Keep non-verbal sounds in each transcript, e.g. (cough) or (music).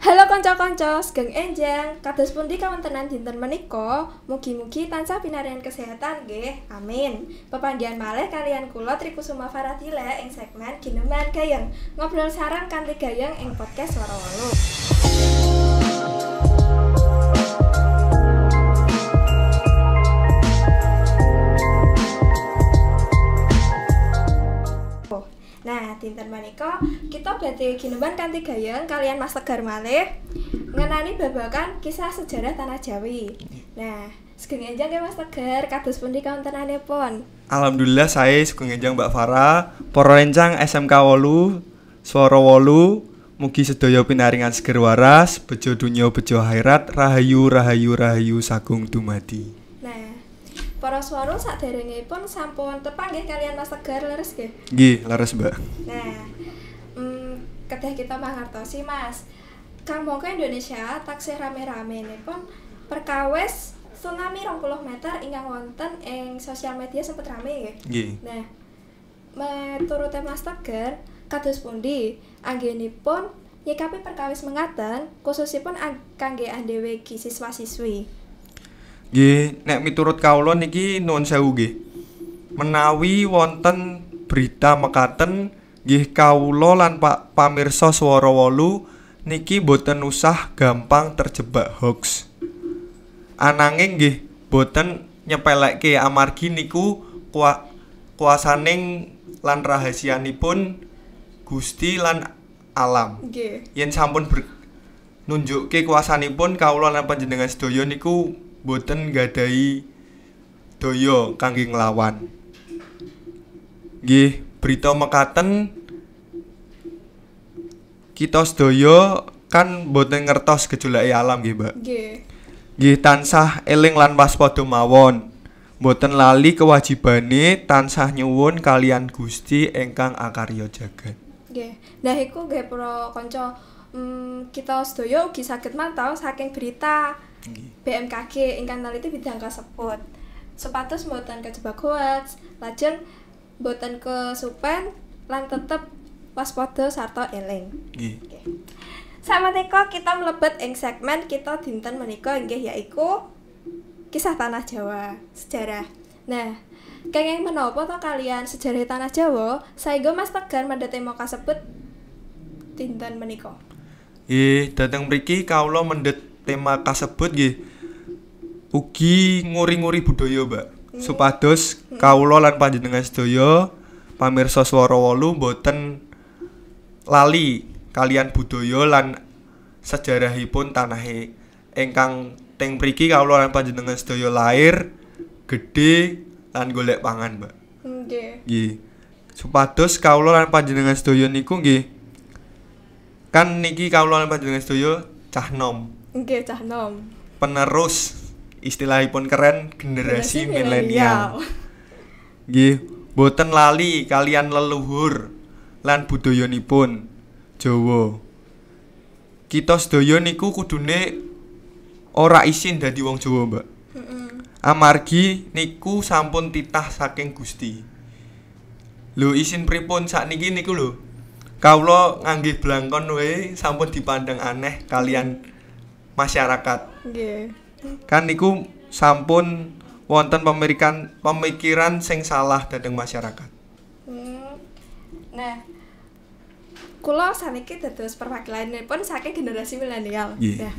Halo kanca-kanca, Sugeng Enjang. Kados pundi kawontenan dinten menika? Mugi-mugi tansah pinarian kesehatan nggih. Amin. Pepanggihan malih kalian kula Trikusuma Faradila ing segmen Gineman Gayeng. Ngobrol sarang kanthi gayeng ing podcast Swara Walu. Nah, dinten menika kita badhe gineman kanthi gayeng kalian Mas Tegar malih ngenani babakan kisah sejarah Tanah Jawi. Nah, Sugeng Enjang nggih Mas Tegar, kados pundi kawontenanipun? Alhamdulillah saya Sugeng Enjang Mbak Farah, para rencang SMK 8, Swara 8, mugi sedaya pinaringan seger waras, bejo dunya bejo akhirat, rahayu rahayu rahayu sagung dumadi. Para swara saderengipun sampun tepang nggih kalian Mas Tegar leres nggih. Nggih, laras Mbak. Nah, hmm, kedah kita mangertosi Mas. Kang mongko Indonesia taksih rame-rame pun perkawis tsunami 20 meter ingkang wonten ing sosial media sempat rame nggih. Nggih. Nah, menurut Mas Tegar, kados pundi anggenipun nyikapi perkawis khususipun ang- kangge andheweki siswa-siswi. Nggih, nek miturut kawula niki nuwun sewu nggih. Menawi wonten berita mekaten nggih kawula lan Pak pamirsa Swara 8 niki boten usah gampang terjebak hoax. Ananging nggih boten nyepelekke amargi niku kua, kuasaning lan rahasianipun Gusti lan alam. Nggih. yen sampun ber nunjukke kuasanipun kawula lan panjenengan sedaya niku boten gadahi daya kangge nglawan. Nggih, berita mekaten kita sedaya kan boten ngertos gejolake alam nggih, Mbak. Nggih. Nggih tansah eling lan waspada mawon. Boten lali kewajibane tansah nyuwun kalian Gusti ingkang akarya jagat. Nggih. Nah, iku nggih para kanca hmm, kita sedaya ugi saged mantau saking berita BMKG ingkang neliti bidang kasebut. Supados mboten kejebak hoax, lajeng mboten kesupen lan tetep waspada sarta eling. Nggih. Nggih. Samenika kita mlebet ing segmen kita dinten menika inggih yaiku kisah tanah Jawa, sejarah. Nah, kenging menapa to kalian sejarah tanah Jawa? Saengga Mas Tegar mendhet tema kasebut dinten menika. Nggih, dhateng mriki kawula mendhet tema kasebut nggih ugi nguri-nguri budaya, Mbak. Supados kawula lan panjenengan sedaya pamirsa Swara 8 boten lali kalian budaya lan sejarahipun tanahe ingkang teng mriki kawula lan panjenengan sedaya lair, gedhe lan golek pangan, Mbak. Nggih. Nggih. Supados kawula lan panjenengan sedaya niku nggih kan niki kawula lan panjenengan sedaya cah nom, Nggih cah nom. penerus istilahipun keren generasi Generasi milenial. Nggih, boten lali kalian leluhur lan budayanipun Jawa. Kita sedaya niku kudune ora isin dadi wong Jawa, Mbak. Amargi niku sampun titah saking Gusti. Lho isin pripun sakniki niku lho. Kawula ngangge blangkon wae sampun dipandang aneh kalian masyarakat. Nggih. Kan niku sampun wonten pemikiran pemikiran sing salah dhateng masyarakat. Hmm. Nah, kula saniki dados perwakilanipun saking generasi milenial. Nggih. Nah,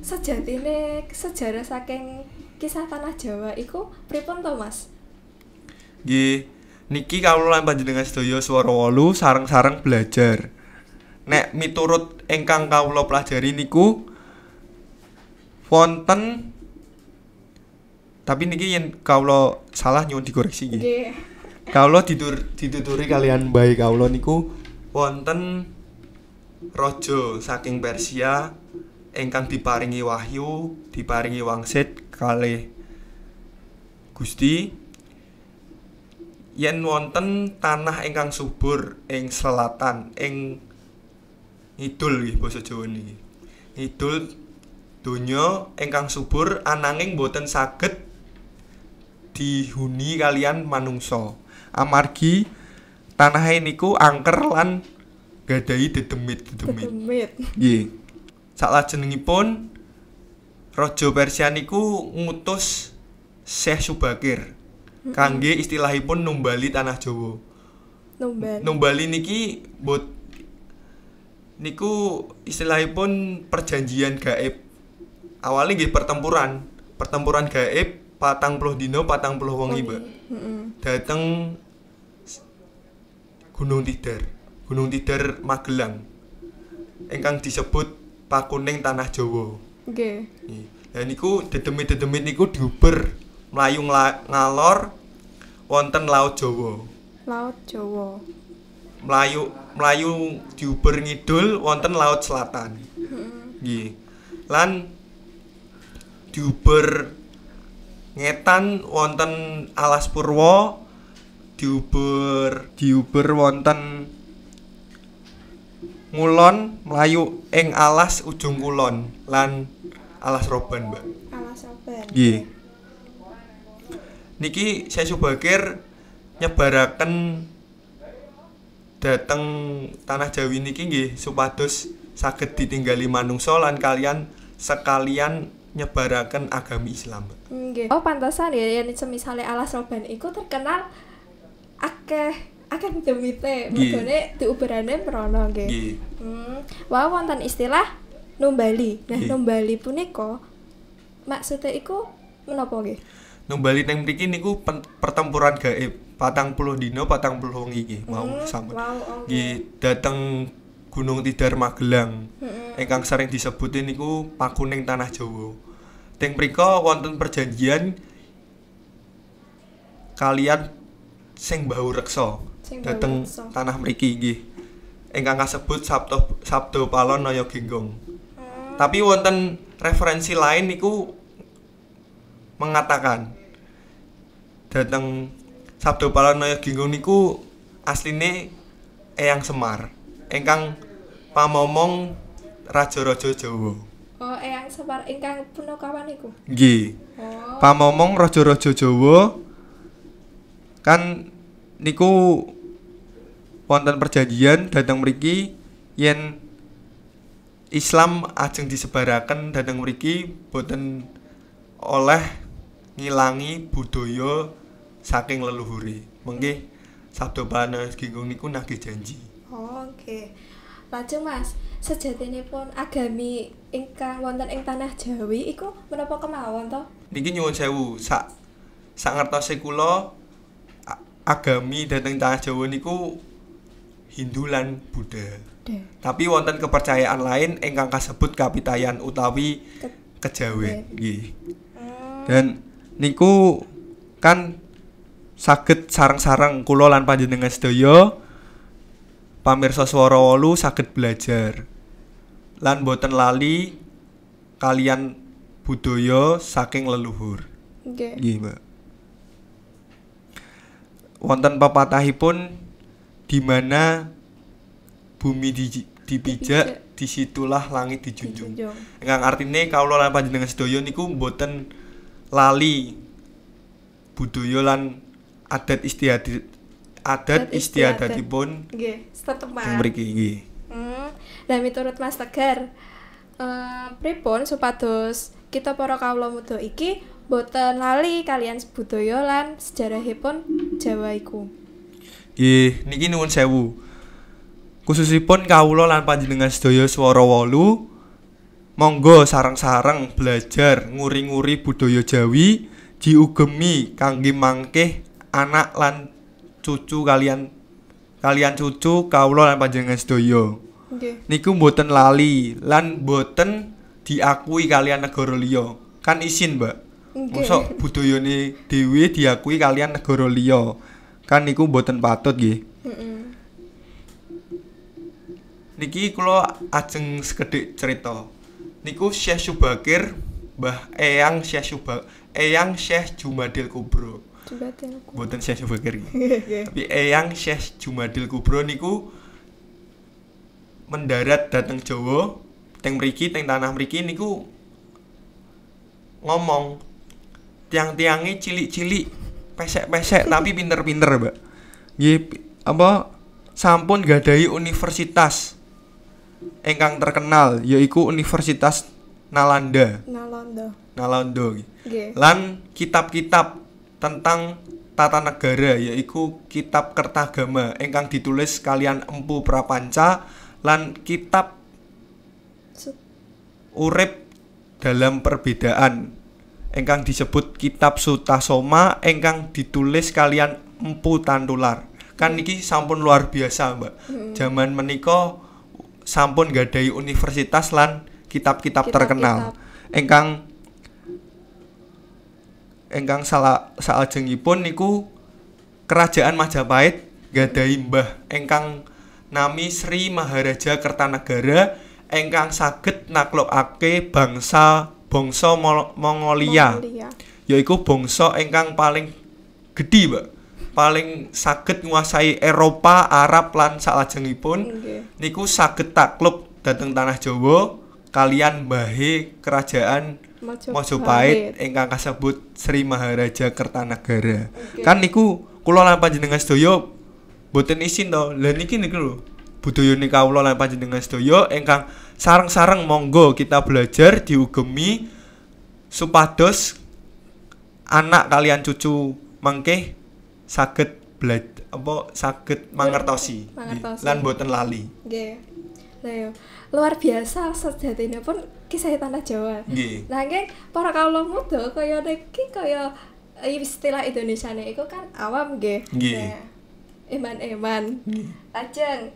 sejatine sejarah saking kisah tanah Jawa iku pripun to, Mas? Nggih, niki kawula lan panjenengan sedaya swara 8 sareng-sareng belajar. Nek miturut ingkang kawula pelajari niku wonten tapi niki yen kawula salah nyuwun dikoreksi nggih. Nggih. Kawula ditur dituturi kalian bae kawula niku wonten raja saking Persia ingkang diparingi wahyu, diparingi wangsit kalih Gusti yen wonten tanah ingkang subur ing selatan ing ngidul nggih basa Jawa niki. Ngidul donya ingkang subur ananging boten saged dihuni kalian manungsa. Amargi tanahe niku angker lan gadahi dedemit-dedemit. Dedemit. Nggih. Saklajengipun Raja Persia niku ngutus Syekh Subakir kangge istilahipun numbali tanah Jawa. Numbal. Numbali niki bot niku istilahipun perjanjian gaib. Awalnya nggih pertempuran, pertempuran gaib patang puluh dino patang puluh. Heeh. Dateng s- Gunung Tidar, Gunung Tidar Magelang. Ingkang disebut Pakuning Tanah Jawa. Nggih. Nih, Lah niku dedemit-dedemit niku diuber mlayu ngla- ngalor wonten Laut Jawa. Laut Jawa. Melayu Melayu diuber ngidul wonten Laut Selatan. Nggih. Lan diuber ngetan wonten Alas Purwa diuber diuber wonten ngulon melayu ing alas ujung kulon lan alas roban, Mbak. Alas sabar. Nggih. Niki saya Subakir nyebaraken dateng tanah Jawi niki nggih supados saged ditinggali manungsa lan kalian sekalian nyebaraken agami Islam. Nggih. Oh, pantasan ya yen semisale Alas Roban iku terkenal akeh akeh demite. Mergone diuberane merono nggih. Nggih. Hmm. Wah, wonten istilah numbali. Nah, numbali punika maksudnya iku menapa nggih? Numbali teng mriki niku pertempuran gaib. Patang puluh dino, patang puluh wengi nggih. Mau Hmm, sampun. Wow. Nggih, dateng Gunung Tidar Magelang. Heeh. ingkang sering disebutin niku Pakuning Tanah Jawa. Teng mrika wonten perjanjian kalian sing bau reksa dateng reksa. tanah mriki nggih. Ingkang kasebut Sabto Sabdo Palon Naya Genggong. Hmm. Tapi wonten referensi lain niku mengatakan dateng Sabdo Palon Naya Genggong niku asline Eyang Semar ingkang pamomong raja-raja Jawa. Oh, eyang separ ingkang punakawan iku. Nggih. Oh. Pamomong raja-raja Jawa kan niku wonten perjanjian dhateng mriki yen Islam ajeng disebaraken dhateng mriki boten oleh ngilangi budaya saking leluhure. Mengki Sabdo Panas Ginggung niku nagih janji. Oh, oke. Lajeng Mas, sejatinipun agami ingkang wonten ing tanah Jawi iku menapa kemawon to? Niki nyuwun sewu, sak sak ngertose kula a- agami dhateng tanah Jawa niku Hindu lan Buddha. Deh. Tapi wonten kepercayaan lain ingkang kasebut kapitayan utawi Ke- kejawen nggih. Hmm. Dan niku kan saged sareng-sareng kula lan panjenengan sedaya pamirsa swara wolu saged belajar lan boten lali kalian budaya saking leluhur. Nggih. Nggih, Mbak. Wonten pepatahipun di mana bumi di, dipijak, di situlah langit dijunjung. Ingkang artine kawula lan panjenengan sedaya niku mboten lali budaya lan adat istiadat adat Adat istiadat. istiadatipun Nggih, setepan. mriki nggih. Hmm. Lah miturut Mas Tegar, eh pripun supados kita para kawula muda iki boten lali kalian budaya lan sejarahipun Jawa iku. Nggih, niki nuwun sewu. Khususipun kawula lan panjenengan sedaya swara wolu monggo sareng-sareng belajar nguri-nguri budaya Jawi diugemi kangge mangkeh anak lan cucu kalian kalian cucu kawula lan panjenengan sedaya. Nggih. Niku mboten lali lan mboten diakui kalian negara liya. Kan isin, Mbak. Nggih. Mosok budayane dhewe diakui kalian negara liya. Kan niku mboten patut nggih. Heeh. Niki kula ajeng sekedhik cerita. Niku Syekh Subakir, Mbah Eyang Syekh Suba Eyang Syekh Jumadil Kubro. Coba tengok. Mboten Syekh. Tapi Eyang Syekh Jumadil Kubro niku mendarat dateng Jawa, teng mriki teng tanah mriki niku ngomong tiang-tiange cilik-cilik, pesek-pesek tapi pinter-pinter, Mbak. Nggih, apa sampun gadahi universitas ingkang terkenal yaiku Universitas Nalanda. Nalanda. Nalanda. Lan kitab-kitab tentang tata negara yaiku kitab Kertagama ingkang ditulis kalian Empu Prapanca lan kitab Urip dalam perbedaan ingkang disebut kitab Sutasoma ingkang ditulis kalian Empu Tantular. Kan niki sampun luar biasa, Mbak. Zaman menika sampun gadai universitas lan kitab-kitab Kitab-kitab. terkenal ingkang ingkang salah salajengipun niku kerajaan Majapahit gadai mbah ingkang nami Sri Maharaja Kertanagara ingkang saged naklukake bangsa bangsa Mol- Mongolia Mongolia. yaiku bangsa ingkang paling gedhi, Mbak. Paling saged nguasai Eropa, Arab lan salajengipun niku saged takluk dhateng tanah Jawa kalian mbahe kerajaan Majapahit ingkang kasebut Sri Maharaja Kertanagara. Oke. Kan niku kula lan panjenengan sedaya boten isin to. Lah niki niku lho. Budayane kawula lan panjenengan sedaya ingkang sareng-sareng monggo kita belajar diugemi supados anak kalian cucu mangke saged belajar apa saged mangertosi Mangertosi. lan boten lali. Nggih. Lah luar biasa sejatine pun kisah tanah Jawa. Nggih. Nggih para kawula muda kaya niki kaya eh, istilah Indonesia iku kan awam nggih. Nggih. Nah, Eman-eman. Lajeng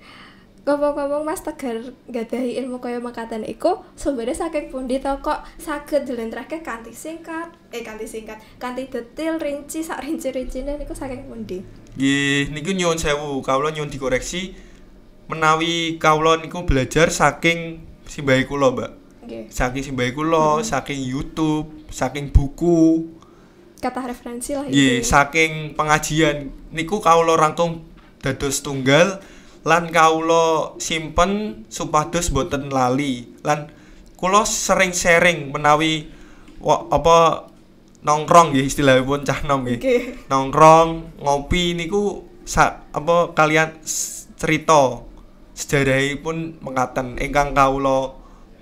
ngomong-ngomong Mas Tegar gadahi ilmu kaya makaten iku sumbernya saking pundi to kok saged dilentrahke kanthi singkat eh kanthi singkat kanthi detail rinci sak rinci-rincine niku saking pundi Nggih, niku nyuwun sewu, kawula nyuwun dikoreksi menawi kawula niku belajar saking simbahe kula, Mbak. Nggih Saking simbahe kula, saking YouTube, saking buku, kata referensi lah itu saking pengajian. Niku kawula rangkum dados tunggal lan kawula simpen supados boten lali. Lan kula sering sharing menawi wa, apa nongkrong nggih istilahipun cah nom nggih. Nggih. Nongkrong ngopi niku sa, apa kalian cerita. Sejarahipun mekaten. Ingkang kawula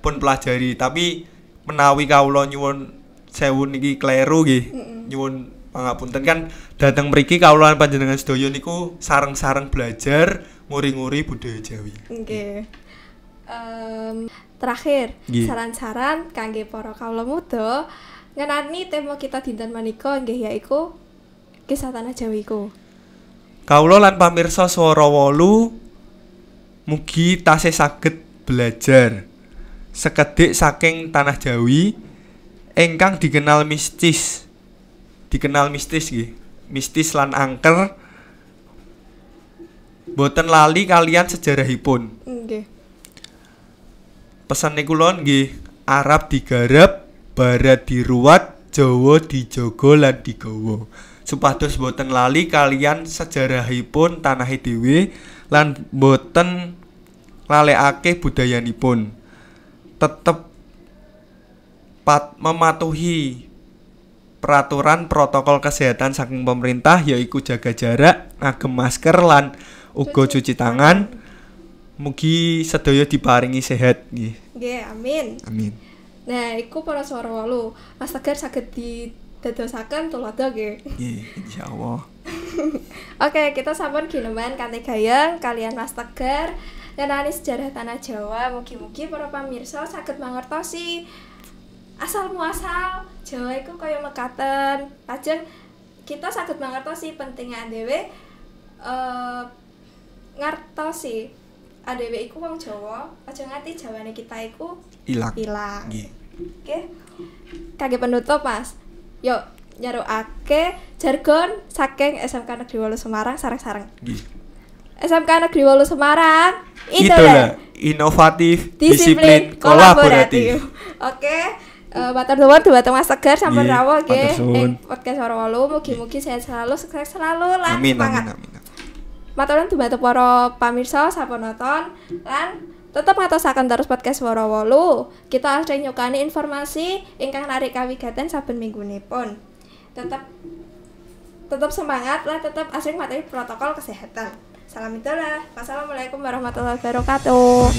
pun pelajari tapi menawi kawula nyuwun sewu niki kleru nggih nyuwun pangapunten kan dateng mriki kawula lan panjenengan sedaya niku sareng-sareng belajar nguri-nguri budaya Jawi Oke. Em, terakhir, Nggih. saran-saran kangge para kawula muda ngenani tema kita dinten manika nggih yaiku kisah tanah Jawa iku. Kawula lan pamirsa swara wolu mugi tasih saged belajar sekedhik saking tanah Jawi ingkang dikenal mistis. Dikenal mistis nggih. Mistis lan angker boten lali kalian sejarahipun. Nggih. Pesan kula nggih Arab digarap, barat diruat, Jawa dijaga lan digawa. Supados boten lali kalian sejarahipun tanah dhewe lan boten lalekake budayanipun. Tetep pat mematuhi peraturan protokol kesehatan saking pemerintah yaiku jaga jarak, ngagem masker lan uga Cuci tangan. Mugi sedaya diparingi sehat nggih. Nggih, amin. Amin. Nah, iku para swara walu. Mas Tegar saged didadosaken tulodo nggih. Nggih, insyaallah. (laughs) Oke, kita sampun gineman kanthi gayeng kalian Mas Tegar ngenani sejarah tanah Jawa. Mugi-mugi para pamirsa saged mangertosi asal muasal Jawa iku kaya mekaten. Lajeng kita saged mangertosi pentingnya dhewe eh ngertosi adewe iku wong Jawa, aja nganti Jawane kita iku Ilang. ilang. Nggih. Oke. Kage penutup, Mas. Yuk, nyarukake jargon saking SMK Negeri 8 Semarang sareng-sareng. Nggih. SMK Negeri 8 Semarang Itulah inovatif, disiplin, kolaboratif. Oke. Eh matur nuwun dhumateng Mas Tegar sampun rawuh nggih ing podcast Ora Walu. Mugi-mugi sehat selalu, sukses selalu lan Amin, semangat. amin, amin. Matur nuwun dhumateng para pamirsa sampun nonton lan tetep ngatosaken terus podcast Woro Wolu. Kita asring nyukani informasi ingkang narik kawigaten saben minggunipun. Tetep tetep semangat lan tetep asring matuhi protokol kesehatan. Salam itulah. Wassalamualaikum warahmatullahi wabarakatuh.